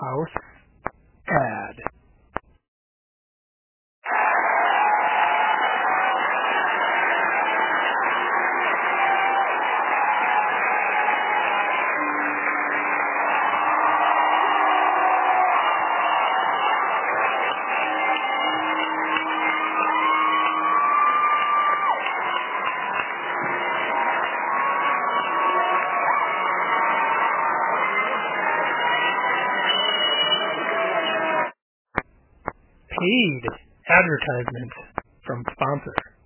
House advertisement from sponsor.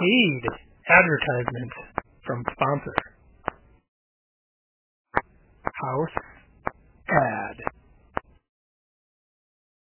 Paid advertisement from sponsor. House